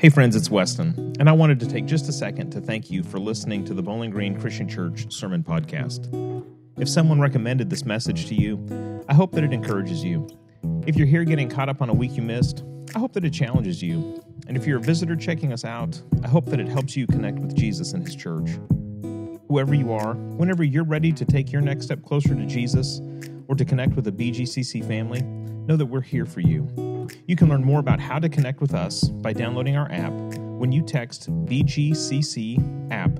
Hey, friends, it's Weston, and I wanted to take just a second to thank you for listening to the Bowling Green Christian Church Sermon Podcast. If someone recommended this message to you, I hope that it encourages you. If you're here getting caught up on a week you missed, I hope that it challenges you. And if you're a visitor checking us out, I hope that it helps you connect with Jesus and His church. Whoever you are, whenever you're ready to take your next step closer to Jesus or to connect with a BGCC family, know that we're here for you. You can learn more about how to connect with us by downloading our app when you text BGCC app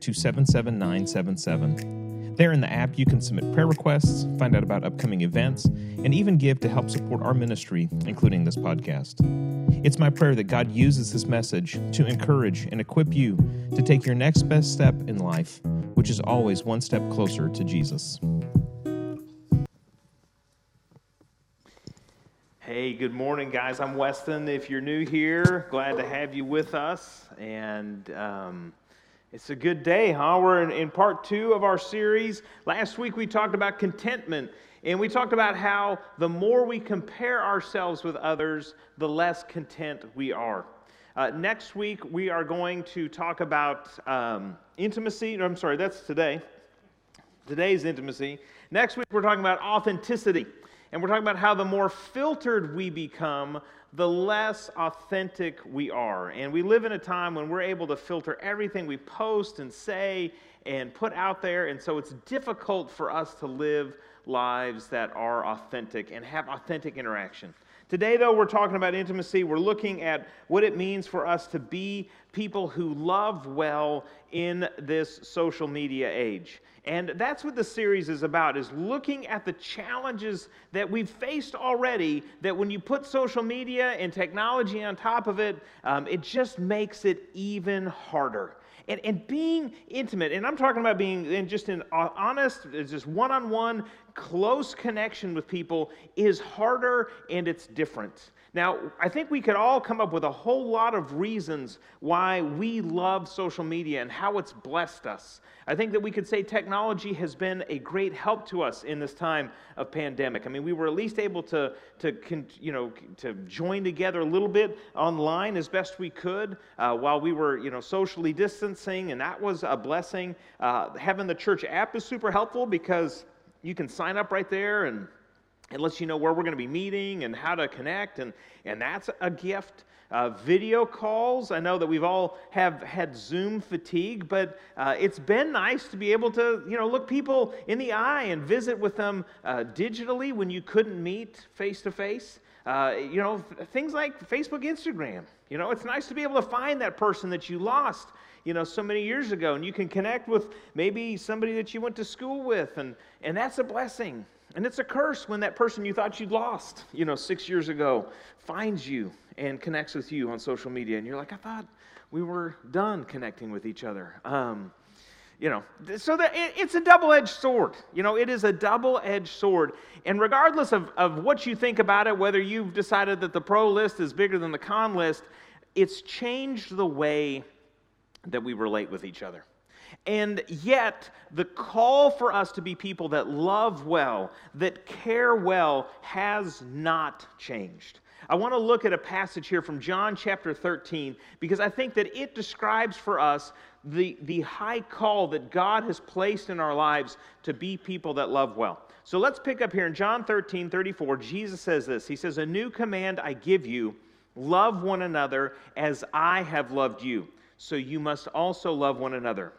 to 77977. There in the app, you can submit prayer requests, find out about upcoming events, and even give to help support our ministry, including this podcast. It's my prayer that God uses this message to encourage and equip you to take your next best step in life, which is always one step closer to Jesus. Hey, good morning, guys. I'm Weston. If you're new here, glad to have you with us. And um, it's a good day, huh? We're in, in part two of our series. Last week we talked about contentment, and we talked about how the more we compare ourselves with others, the less content we are. Uh, next week we are going to talk about um, intimacy. I'm sorry, that's today. Today's intimacy. Next week we're talking about authenticity. And we're talking about how the more filtered we become, the less authentic we are. And we live in a time when we're able to filter everything we post and say and put out there. And so it's difficult for us to live lives that are authentic and have authentic interaction. Today, though, we're talking about intimacy. We're looking at what it means for us to be people who love well in this social media age. And that's what the series is about is looking at the challenges that we've faced already that when you put social media and technology on top of it, um, it just makes it even harder. And, and being intimate, and I'm talking about being in uh, just an honest, just one on one, close connection with people is harder and it's different. Now, I think we could all come up with a whole lot of reasons why we love social media and how it's blessed us. I think that we could say technology has been a great help to us in this time of pandemic. I mean, we were at least able to, to you know, to join together a little bit online as best we could uh, while we were, you know, socially distancing, and that was a blessing. Uh, having the church app is super helpful because you can sign up right there and it lets you know where we're going to be meeting and how to connect, and, and that's a gift. Uh, video calls, I know that we've all have had Zoom fatigue, but uh, it's been nice to be able to, you know, look people in the eye and visit with them uh, digitally when you couldn't meet face to face. You know, things like Facebook, Instagram. You know, it's nice to be able to find that person that you lost you know so many years ago and you can connect with maybe somebody that you went to school with and and that's a blessing and it's a curse when that person you thought you'd lost, you know, six years ago, finds you and connects with you on social media. And you're like, I thought we were done connecting with each other. Um, you know, so that it, it's a double edged sword. You know, it is a double edged sword. And regardless of, of what you think about it, whether you've decided that the pro list is bigger than the con list, it's changed the way that we relate with each other. And yet, the call for us to be people that love well, that care well, has not changed. I want to look at a passage here from John chapter 13 because I think that it describes for us the, the high call that God has placed in our lives to be people that love well. So let's pick up here in John 13 34. Jesus says this He says, A new command I give you love one another as I have loved you. So you must also love one another.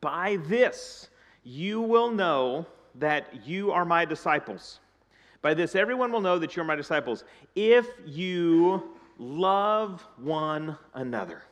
By this you will know that you are my disciples. By this everyone will know that you're my disciples if you love one another.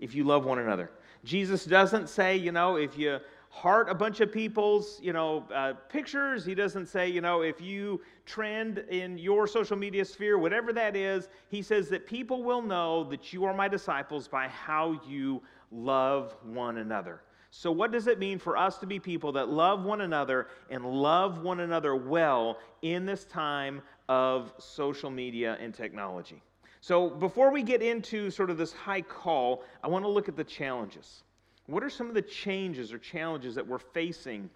If you love one another. Jesus doesn't say, you know, if you heart a bunch of people's, you know, uh, pictures. He doesn't say, you know, if you trend in your social media sphere, whatever that is, he says that people will know that you are my disciples by how you love one another. So, what does it mean for us to be people that love one another and love one another well in this time of social media and technology? So, before we get into sort of this high call, I want to look at the challenges. What are some of the changes or challenges that we're facing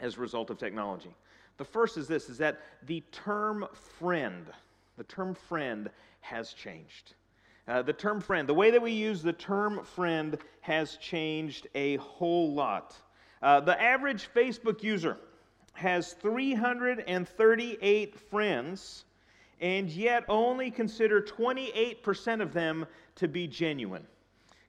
as a result of technology? The first is this is that the term friend, the term friend has changed. Uh, the term friend, the way that we use the term friend has changed a whole lot. Uh, the average Facebook user has 338 friends, and yet only consider 28% of them to be genuine.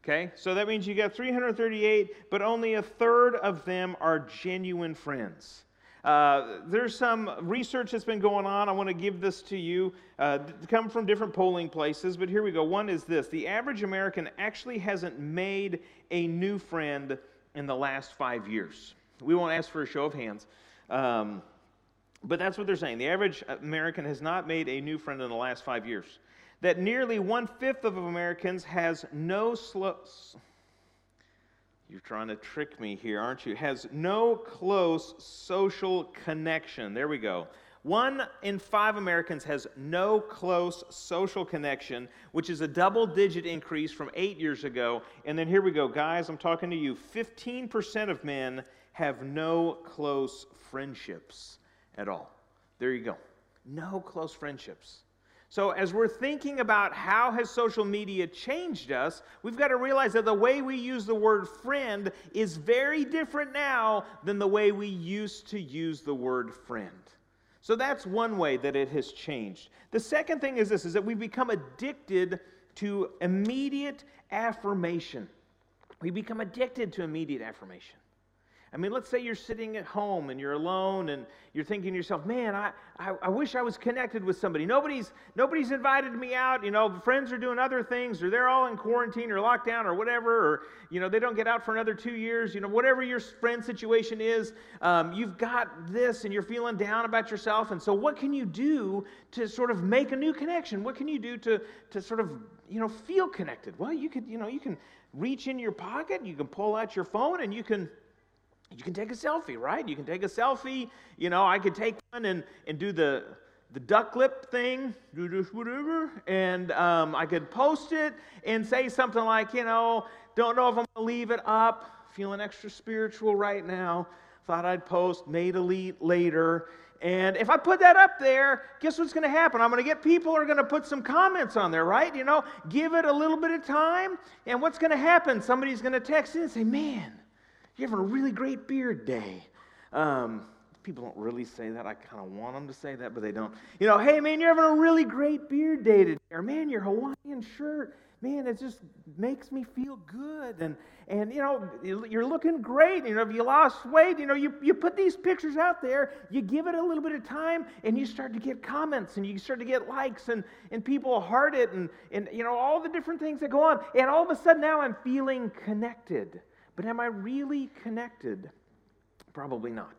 Okay, so that means you got 338, but only a third of them are genuine friends. Uh, there's some research that's been going on. I want to give this to you. Uh, come from different polling places, but here we go. One is this the average American actually hasn't made a new friend in the last five years. We won't ask for a show of hands. Um, but that's what they're saying. The average American has not made a new friend in the last five years. That nearly one fifth of Americans has no slow. You're trying to trick me here, aren't you? Has no close social connection. There we go. One in five Americans has no close social connection, which is a double digit increase from eight years ago. And then here we go, guys, I'm talking to you. 15% of men have no close friendships at all. There you go. No close friendships. So as we're thinking about how has social media changed us, we've got to realize that the way we use the word friend is very different now than the way we used to use the word friend. So that's one way that it has changed. The second thing is this is that we've become addicted to immediate affirmation. We become addicted to immediate affirmation. I mean, let's say you're sitting at home and you're alone and you're thinking to yourself, man, I, I, I, wish I was connected with somebody. Nobody's, nobody's invited me out. You know, friends are doing other things or they're all in quarantine or lockdown or whatever, or, you know, they don't get out for another two years. You know, whatever your friend situation is, um, you've got this and you're feeling down about yourself. And so, what can you do to sort of make a new connection? What can you do to, to sort of, you know, feel connected? Well, you could, you know, you can reach in your pocket, you can pull out your phone, and you can you can take a selfie, right? You can take a selfie. You know, I could take one and, and do the, the duck lip thing, do whatever, and um, I could post it and say something like, you know, don't know if I'm going to leave it up, feeling extra spiritual right now, thought I'd post, elite later. And if I put that up there, guess what's going to happen? I'm going to get people are going to put some comments on there, right? You know, give it a little bit of time, and what's going to happen? Somebody's going to text in and say, man, you're having a really great beard day. Um, people don't really say that. I kind of want them to say that, but they don't. You know, hey, man, you're having a really great beard day today. Or, man, your Hawaiian shirt, man, it just makes me feel good. And, and you know, you're looking great. You know, if you lost weight, you know, you, you put these pictures out there, you give it a little bit of time, and you start to get comments, and you start to get likes, and, and people heart it, and, and, you know, all the different things that go on. And all of a sudden now I'm feeling connected. But am I really connected? Probably not.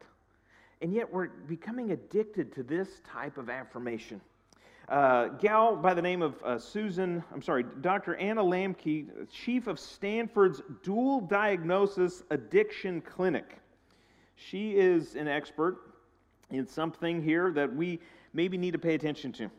And yet we're becoming addicted to this type of affirmation. Uh, gal by the name of uh, Susan, I'm sorry, Dr. Anna Lembke, chief of Stanford's Dual Diagnosis Addiction Clinic. She is an expert in something here that we maybe need to pay attention to.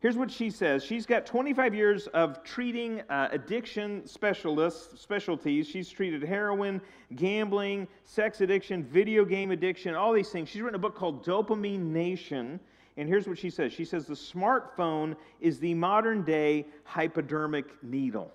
Here's what she says. She's got 25 years of treating uh, addiction specialists, specialties. She's treated heroin, gambling, sex addiction, video game addiction, all these things. She's written a book called Dopamine Nation. And here's what she says She says, The smartphone is the modern day hypodermic needle.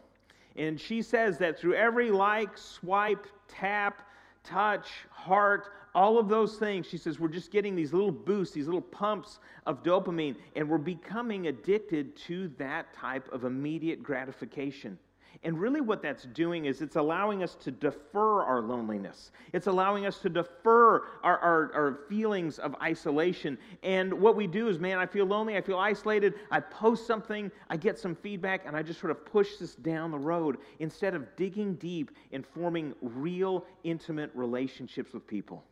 And she says that through every like, swipe, tap, touch, heart, all of those things, she says, we're just getting these little boosts, these little pumps of dopamine, and we're becoming addicted to that type of immediate gratification. And really, what that's doing is it's allowing us to defer our loneliness. It's allowing us to defer our, our, our, feelings of isolation. And what we do is, man, I feel lonely, I feel isolated. I post something, I get some feedback, and I just sort of push this down the road instead of digging deep and forming real, intimate relationships with people.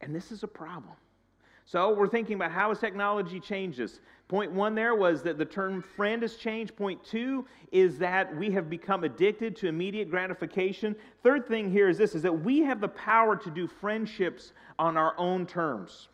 And this is a problem. So we're thinking about how has technology changed. Point one there was that the term friend has changed. Point two is that we have become addicted to immediate gratification. Third thing here is this is that we have the power to do friendships on our own terms.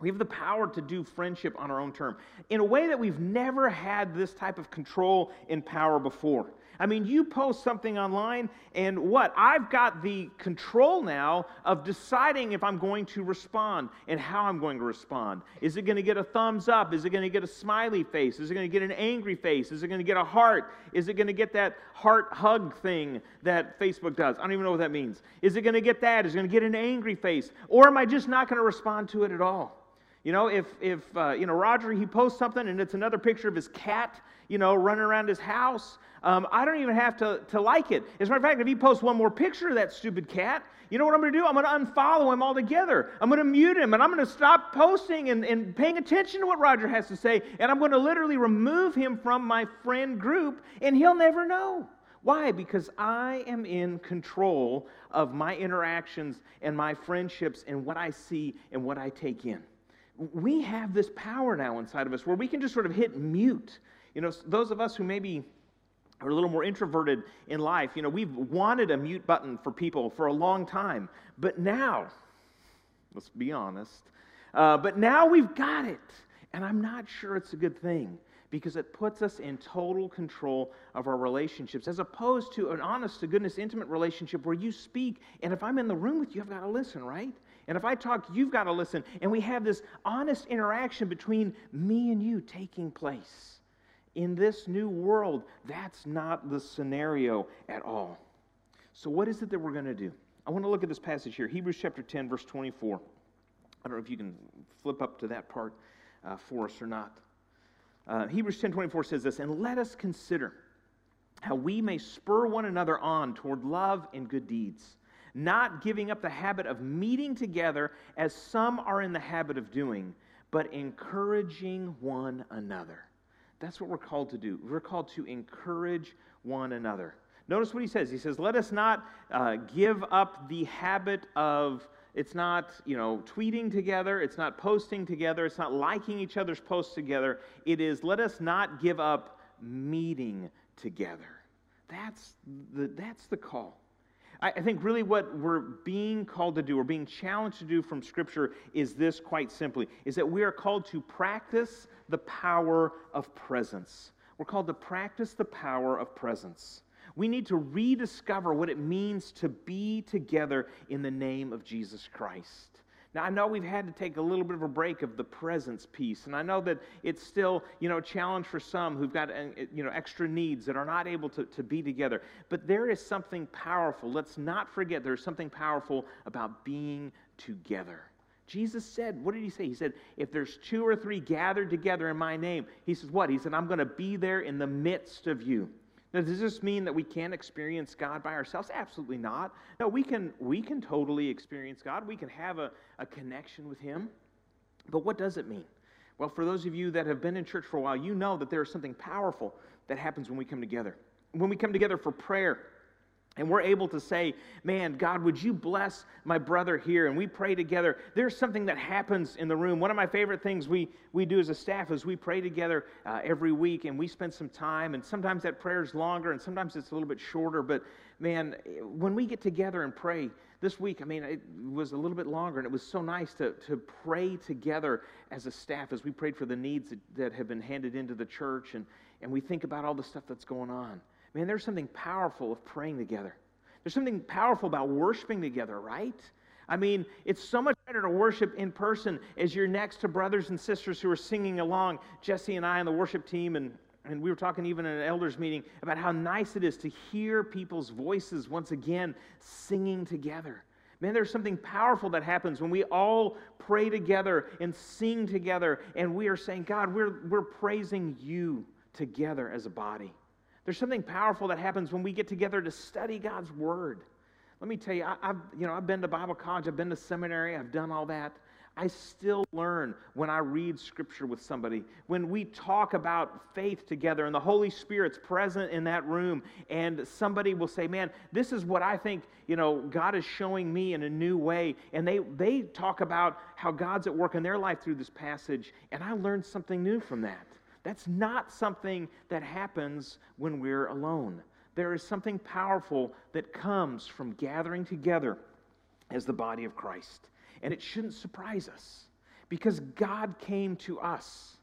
We have the power to do friendship on our own term in a way that we've never had this type of control and power before. I mean, you post something online, and what? I've got the control now of deciding if I'm going to respond and how I'm going to respond. Is it going to get a thumbs up? Is it going to get a smiley face? Is it going to get an angry face? Is it going to get a heart? Is it going to get that heart hug thing that Facebook does? I don't even know what that means. Is it going to get that? Is it going to get an angry face? Or am I just not going to respond to it at all? You know, if, if uh, you know, Roger, he posts something and it's another picture of his cat, you know, running around his house, um, I don't even have to, to like it. As a matter of fact, if he posts one more picture of that stupid cat, you know what I'm going to do? I'm going to unfollow him altogether. I'm going to mute him and I'm going to stop posting and, and paying attention to what Roger has to say. And I'm going to literally remove him from my friend group and he'll never know. Why? Because I am in control of my interactions and my friendships and what I see and what I take in we have this power now inside of us where we can just sort of hit mute. You know, those of us who maybe are a little more introverted in life, you know, we've wanted a mute button for people for a long time. But now, let's be honest, uh, but now we've got it. And I'm not sure it's a good thing because it puts us in total control of our relationships as opposed to an honest to goodness intimate relationship where you speak and if i'm in the room with you i've got to listen right and if I talk, you've got to listen. And we have this honest interaction between me and you taking place. In this new world, that's not the scenario at all. So, what is it that we're going to do? I want to look at this passage here Hebrews chapter 10, verse 24. I don't know if you can flip up to that part uh, for us or not. Uh, Hebrews 10 24 says this, and let us consider how we may spur one another on toward love and good deeds not giving up the habit of meeting together as some are in the habit of doing, but encouraging one another. That's what we're called to do. We're called to encourage one another. Notice what he says. He says, Let us not uh, give up the habit of, it's not, you know, tweeting together, it's not posting together, it's not liking each other's posts together. It is, let us not give up meeting together. That's the, that's the call. I, think really what we're being called to do, or being challenged to do from Scripture, is this quite simply is that we are called to practice the power of presence. We're called to practice the power of presence. We need to rediscover what it means to be together in the name of Jesus Christ. Now, I know we've had to take a little bit of a break of the presence piece, and I know that it's still, you know, a challenge for some who've got, you know, extra needs that are not able to, to be together. But there is something powerful. Let's not forget there's something powerful about being together. Jesus said, what did he say? He said, if there's two or three gathered together in my name, he says, what? He said, I'm going to be there in the midst of you. Now, does this mean that we can't experience God by ourselves? Absolutely not. No, we can, we can totally experience God. We can have a, a connection with Him. But what does it mean? Well, for those of you that have been in church for a while, you know that there is something powerful that happens when we come together. When we come together for prayer, and we're able to say, Man, God, would you bless my brother here? And we pray together. There's something that happens in the room. One of my favorite things we, we do as a staff is we pray together uh, every week and we spend some time. And sometimes that prayer is longer and sometimes it's a little bit shorter. But man, when we get together and pray, this week, I mean, it was a little bit longer, and it was so nice to, to pray together as a staff as we prayed for the needs that, that have been handed into the church, and, and we think about all the stuff that's going on. Man, there's something powerful of praying together. There's something powerful about worshiping together, right? I mean, it's so much better to worship in person as you're next to brothers and sisters who are singing along. Jesse and I and the worship team, and, and we were talking even in an elders meeting about how nice it is to hear people's voices once again singing together. Man, there's something powerful that happens when we all pray together and sing together, and we are saying, God, we're, we're praising you together as a body. There's something powerful that happens when we get together to study God's Word. Let me tell you, I, have you know, I've been to Bible college, I've been to seminary, I've done all that. I still learn when I read Scripture with somebody. When we talk about faith together and the Holy Spirit's present in that room, and somebody will say, Man, this is what I think, you know, God is showing me in a new way. And they, they talk about how God's at work in their life through this passage, and I learned something new from that. That's not something that happens when we're alone. There is something powerful that comes from gathering together as the body of Christ. And it shouldn't surprise us because God came to us.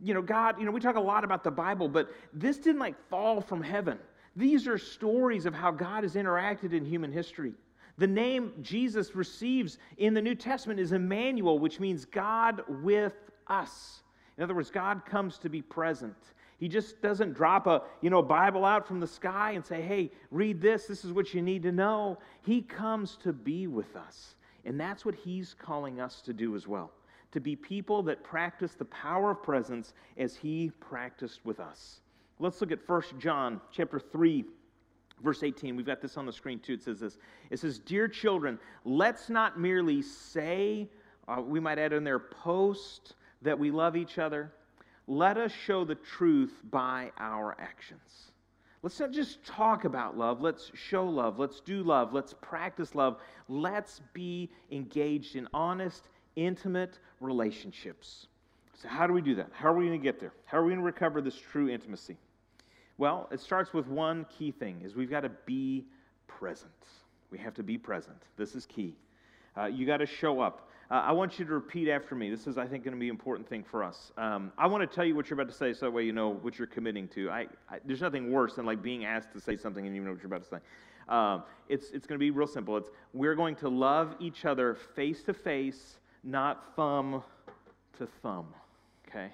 You know, God, you know, we talk a lot about the Bible, but this didn't like fall from heaven. These are stories of how God has interacted in human history. The name Jesus receives in the New Testament is Emmanuel, which means God with us. In other words, God comes to be present. He just doesn't drop a you know Bible out from the sky and say, "Hey, read this. This is what you need to know." He comes to be with us, and that's what He's calling us to do as well. To be people that practice the power of presence as He practiced with us. Let's look at 1 John chapter 3 verse 18. We've got this on the screen too. It says this. It says, "Dear children, let's not merely say, uh, we might add in there post that we love each other, let us show the truth by our actions. Let's not just talk about love. Let's show love. Let's do love. Let's practice love. Let's be engaged in honest, intimate relationships. So, how do we do that? How are we going to get there? How are we going to recover this true intimacy? Well, it starts with one key thing is we've got to be present. We have to be present. This is key. Uh, you got to show up. Uh, I want you to repeat after me. This is, I think, going to be an important thing for us. Um, I want to tell you what you're about to say so that way you know what you're committing to. I, I, there's nothing worse than like being asked to say something and you know what you're about to say. Um, it's it's going to be real simple. It's we're going to love each other face to face, not thumb to thumb. Okay?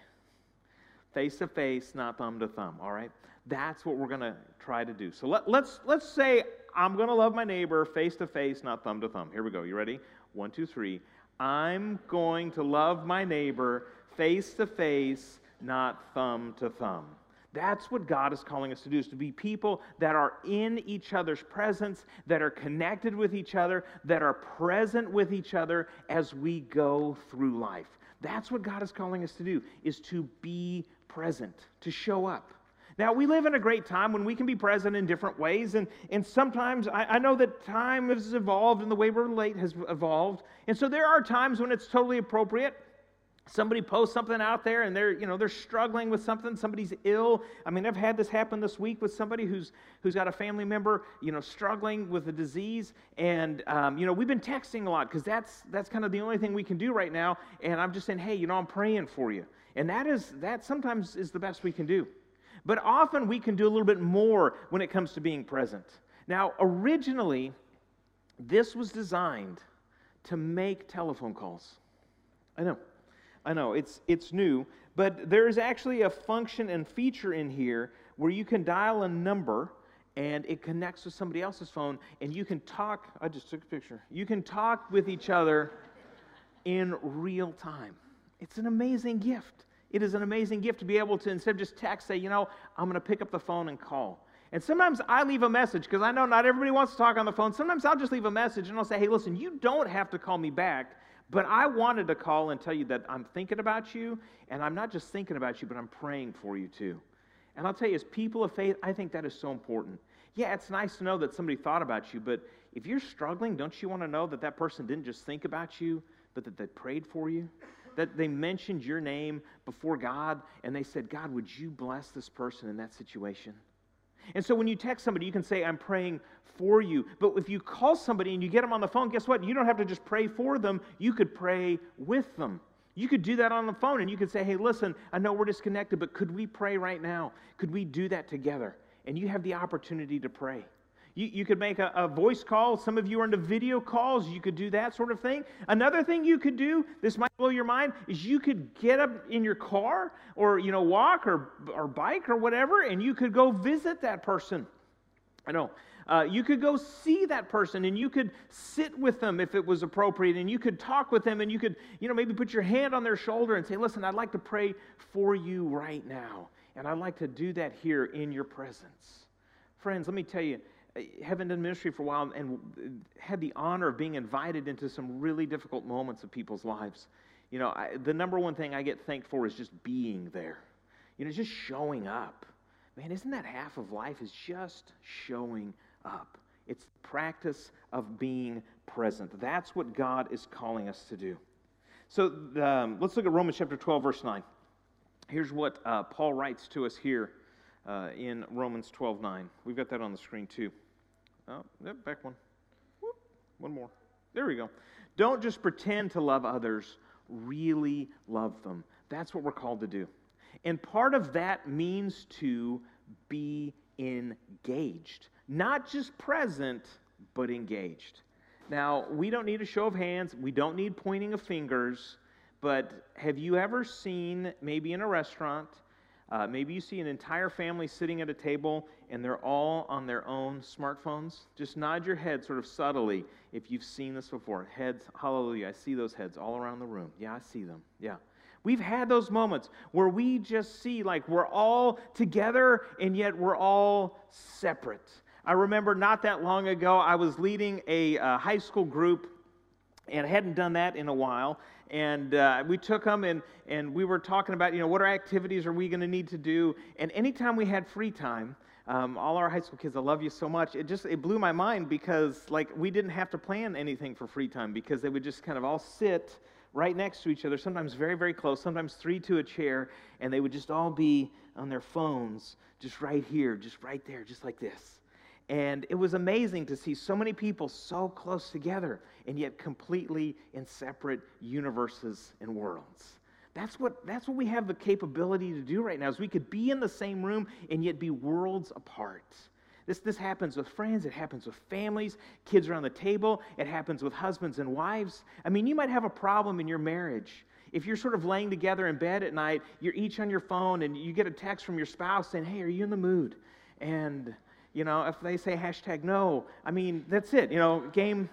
Face to face, not thumb to thumb. All right? That's what we're going to try to do. So let, let's let's say I'm going to love my neighbor face to face, not thumb to thumb. Here we go. You ready? One, two, three. I'm going to love my neighbor face to face, not thumb to thumb. That's what God is calling us to do, is to be people that are in each other's presence, that are connected with each other, that are present with each other as we go through life. That's what God is calling us to do, is to be present, to show up. Now, we live in a great time when we can be present in different ways, and, and sometimes I, I, know that time has evolved and the way we relate has evolved. And so there are times when it's totally appropriate. Somebody posts something out there and they're, you know, they're struggling with something, somebody's ill. I mean, I've had this happen this week with somebody who's, who's got a family member, you know, struggling with a disease. And, um, you know, we've been texting a lot because that's, that's kind of the only thing we can do right now. And I'm just saying, hey, you know, I'm praying for you. And that is, that sometimes is the best we can do. But often we can do a little bit more when it comes to being present. Now, originally, this was designed to make telephone calls. I know. I know. It's, it's new. But there is actually a function and feature in here where you can dial a number and it connects with somebody else's phone and you can talk. I just took a picture. You can talk with each other in real time. It's an amazing gift. It is an amazing gift to be able to, instead of just text, say, you know, I'm going to pick up the phone and call. And sometimes I leave a message because I know not everybody wants to talk on the phone. Sometimes I'll just leave a message and I'll say, hey, listen, you don't have to call me back, but I wanted to call and tell you that I'm thinking about you, and I'm not just thinking about you, but I'm praying for you too. And I'll tell you, as people of faith, I think that is so important. Yeah, it's nice to know that somebody thought about you, but if you're struggling, don't you want to know that that person didn't just think about you, but that they prayed for you? That they mentioned your name before God and they said, God, would you bless this person in that situation? And so when you text somebody, you can say, I'm praying for you. But if you call somebody and you get them on the phone, guess what? You don't have to just pray for them, you could pray with them. You could do that on the phone and you could say, hey, listen, I know we're disconnected, but could we pray right now? Could we do that together? And you have the opportunity to pray. You, you could make a, a voice call. Some of you are into video calls. You could do that sort of thing. Another thing you could do, this might blow your mind, is you could get up in your car or, you know, walk or, or bike or whatever, and you could go visit that person. I know. Uh, you could go see that person and you could sit with them if it was appropriate and you could talk with them and you could, you know, maybe put your hand on their shoulder and say, listen, I'd like to pray for you right now. And I'd like to do that here in your presence. Friends, let me tell you, haven't done ministry for a while and had the honor of being invited into some really difficult moments of people's lives. You know, I, the number one thing I get thanked for is just being there. You know, just showing up. Man, isn't that half of life is just showing up? It's the practice of being present. That's what God is calling us to do. So um, let's look at Romans chapter 12, verse 9. Here's what uh, Paul writes to us here uh, in Romans 12, 9. We've got that on the screen too. Oh, yep, back one. Whoop, one more. There we go. Don't just pretend to love others, really love them. That's what we're called to do. And part of that means to be engaged. Not just present, but engaged. Now, we don't need a show of hands, we don't need pointing of fingers, but have you ever seen, maybe in a restaurant, uh, maybe you see an entire family sitting at a table and they're all on their own smartphones? Just nod your head sort of subtly if you've seen this before. Heads, hallelujah. I see those heads all around the room. Yeah, I see them. Yeah. We've had those moments where we just see like we're all together and yet we're all separate. I remember not that long ago, I was leading a uh, high school group and I hadn't done that in a while. And uh, we took them and, and we were talking about, you know, what are activities are we going to need to do. And anytime we had free time, um, all our high school kids, I love you so much. It just it blew my mind because like we didn't have to plan anything for free time because they would just kind of all sit right next to each other, sometimes very very close, sometimes three to a chair, and they would just all be on their phones, just right here, just right there, just like this. And it was amazing to see so many people so close together and yet completely in separate universes and worlds. That's what, that's what we have the capability to do right now is we could be in the same room and yet be worlds apart. This, this happens with friends, it happens with families, kids around the table, it happens with husbands and wives. I mean, you might have a problem in your marriage. If you're sort of laying together in bed at night, you're each on your phone and you get a text from your spouse saying, Hey, are you in the mood? And you know, if they say hashtag no, I mean, that's it. You know, game,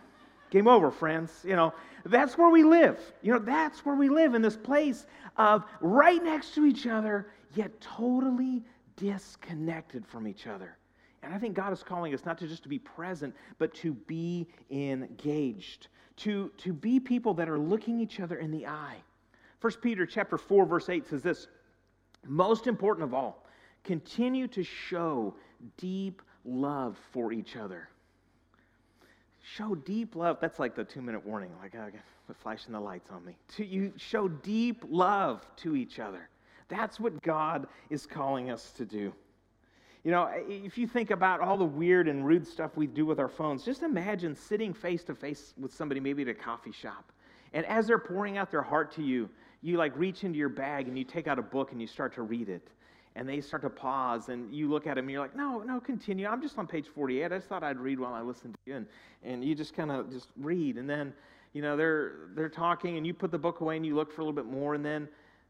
game over, friends. You know, that's where we live. You know, that's where we live in this place of right next to each other, yet totally disconnected from each other. And I think God is calling us not to just to be present, but to be engaged, to, to be people that are looking each other in the eye. 1 Peter chapter 4, verse 8 says this most important of all, continue to show deep love for each other. Show deep love. That's like the two minute warning, like uh, put flashing the lights on me. To you show deep love to each other. That's what God is calling us to do. You know, if you think about all the weird and rude stuff we do with our phones, just imagine sitting face to face with somebody, maybe at a coffee shop. And as they're pouring out their heart to you, you like reach into your bag and you take out a book and you start to read it and they start to pause and you look at them and you're like no no continue. I'm just on page 48 i just thought i'd read while i listened to you. And, and you just kind of just read and then you know they're they're talking and you put the book away and you look for a little bit more and then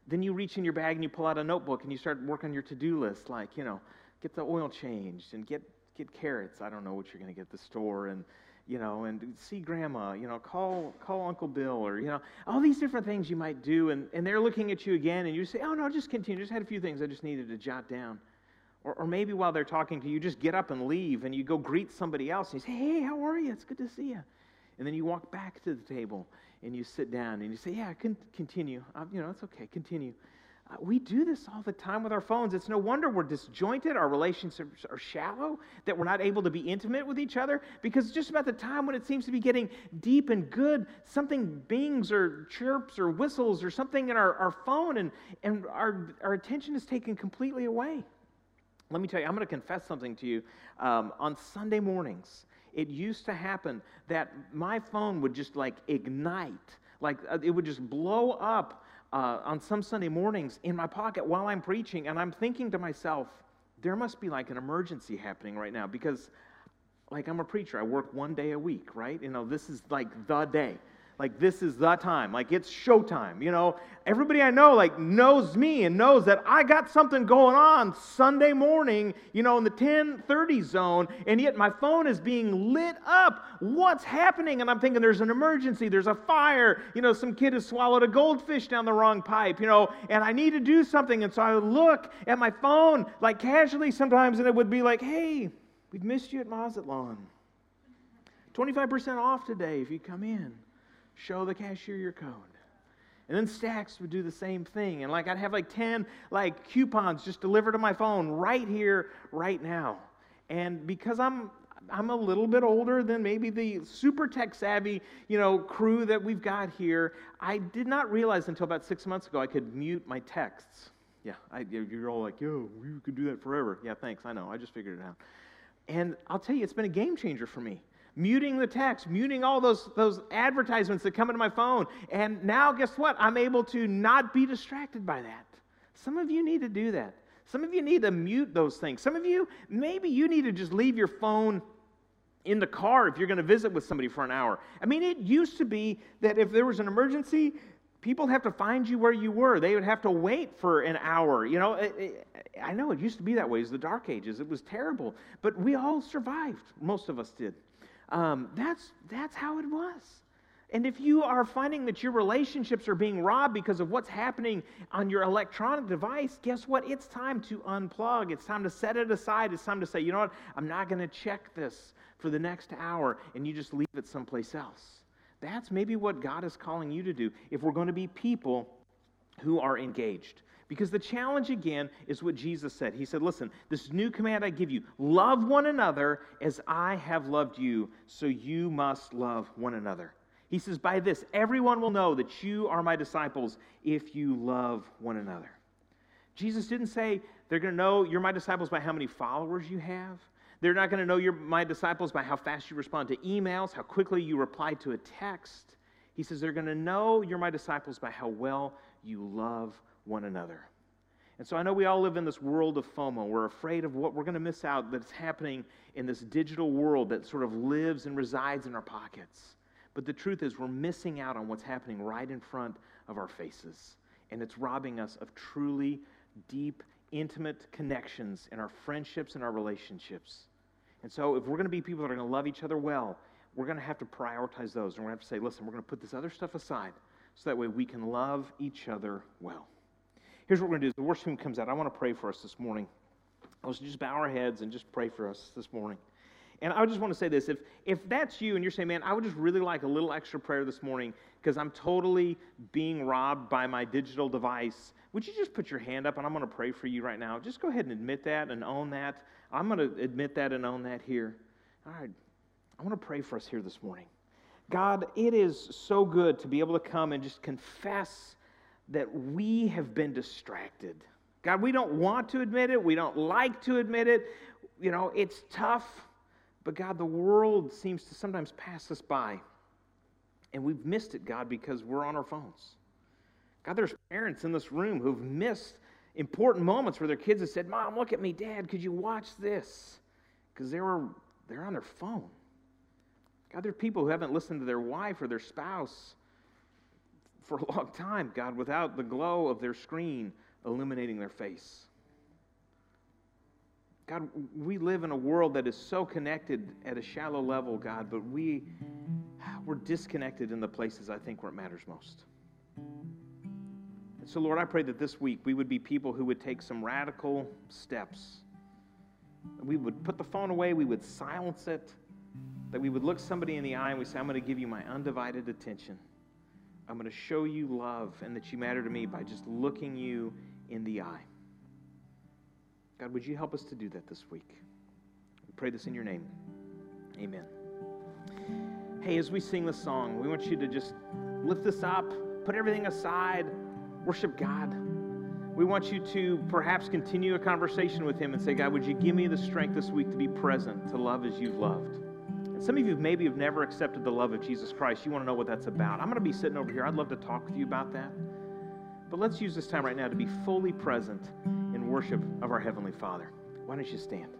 then you reach in your bag and you pull out a notebook and you start working on your to-do list like you know get the oil changed and get get carrots. I don't know what you're going to get at the store and you know, and see grandma, you know, call, call Uncle Bill, or, you know, all these different things you might do. And, and they're looking at you again, and you say, oh, no, just continue. Just had a few things I just needed to jot down. Or, or maybe while they're talking to you, just get up and leave, and you go greet somebody else, and you say, hey, how are you? It's good to see you. And then you walk back to the table, and you sit down, and you say, yeah, con- continue. Uh, you know, it's okay, continue. Uh, we do this all the time with our phones. It's no wonder we're disjointed, our relationships are shallow, that we're not able to be intimate with each other, because just about the time when it seems to be getting deep and good, something bings or chirps or whistles or something in our, our phone, and, and our, our attention is taken completely away. Let me tell you, I'm going to confess something to you. Um, on Sunday mornings, it used to happen that my phone would just like ignite, like uh, it would just blow up uh, on some Sunday mornings in my pocket while I'm preaching, and I'm thinking to myself, there must be like an emergency happening right now because, like, I'm a preacher. I work one day a week, right? You know, this is like the day. Like, this is the time. Like, it's showtime. You know, everybody I know, like, knows me and knows that I got something going on Sunday morning, you know, in the 1030 zone, and yet my phone is being lit up. What's happening? And I'm thinking there's an emergency, there's a fire. You know, some kid has swallowed a goldfish down the wrong pipe, you know, and I need to do something. And so I look at my phone, like, casually sometimes, and it would be like, hey, we've missed you at Mazatlan. 25% off today if you come in show the cashier your code. And then Stacks would do the same thing. And like I'd have like 10 like coupons just delivered to my phone right here, right now. And because I'm I'm a little bit older than maybe the super tech savvy, you know, crew that we've got here. I did not realize until about six months ago I could mute my texts. Yeah, I, you're all like, yo, you could do that forever. Yeah, thanks. I know. I just figured it out. And I'll tell you, it's been a game changer for me muting the text, muting all those, those advertisements that come into my phone. And now, guess what? I'm able to not be distracted by that. Some of you need to do that. Some of you need to mute those things. Some of you, maybe you need to just leave your phone in the car if you're going to visit with somebody for an hour. I mean, it used to be that if there was an emergency, people have to find you where you were. They would have to wait for an hour. You know, it, it, I know it used to be that way. It was the dark ages. It was terrible, but we all survived. Most of us did. Um, that's that's how it was. And if you are finding that your relationships are being robbed because of what's happening on your electronic device, guess what? It's time to unplug. It's time to set it aside. It's time to say, you know what? I'm not going to check this for the next hour, and you just leave it someplace else. That's maybe what God is calling you to do if we're going to be people who are engaged. Because the challenge again is what Jesus said. He said, Listen, this new command I give you love one another as I have loved you, so you must love one another. He says, By this, everyone will know that you are my disciples if you love one another. Jesus didn't say they're going to know you're my disciples by how many followers you have. They're not going to know you're my disciples by how fast you respond to emails, how quickly you reply to a text. He says they're going to know you're my disciples by how well you love one another. And so I know we all live in this world of FOMO. We're afraid of what we're going to miss out that's happening in this digital world that sort of lives and resides in our pockets. But the truth is, we're missing out on what's happening right in front of our faces. And it's robbing us of truly deep, intimate connections in our friendships and our relationships. And so, if we're going to be people that are going to love each other well, we're going to have to prioritize those. And we're going to have to say, listen, we're going to put this other stuff aside so that way we can love each other well. Here's what we're going to do. The worship team comes out. I want to pray for us this morning. Let's just bow our heads and just pray for us this morning. And I just want to say this if, if that's you and you're saying, man, I would just really like a little extra prayer this morning because I'm totally being robbed by my digital device, would you just put your hand up and I'm going to pray for you right now? Just go ahead and admit that and own that. I'm going to admit that and own that here. All right. I want to pray for us here this morning. God, it is so good to be able to come and just confess that we have been distracted. God, we don't want to admit it. We don't like to admit it. You know, it's tough. But God, the world seems to sometimes pass us by. And we've missed it, God, because we're on our phones. God, there's parents in this room who've missed important moments where their kids have said, Mom, look at me, Dad, could you watch this? Because they were they're on their phone. God, there are people who haven't listened to their wife or their spouse for a long time, God, without the glow of their screen illuminating their face. God, we live in a world that is so connected at a shallow level, God, but we, we're disconnected in the places I think where it matters most. And so, Lord, I pray that this week we would be people who would take some radical steps. We would put the phone away, we would silence it, that we would look somebody in the eye and we say, I'm going to give you my undivided attention. I'm going to show you love and that you matter to me by just looking you in the eye. God, would you help us to do that this week? We pray this in your name. Amen. Hey, as we sing this song, we want you to just lift this up, put everything aside, worship God. We want you to perhaps continue a conversation with Him and say, God, would you give me the strength this week to be present, to love as you've loved? Some of you maybe have never accepted the love of Jesus Christ. You want to know what that's about. I'm going to be sitting over here. I'd love to talk with you about that. But let's use this time right now to be fully present in worship of our Heavenly Father. Why don't you stand?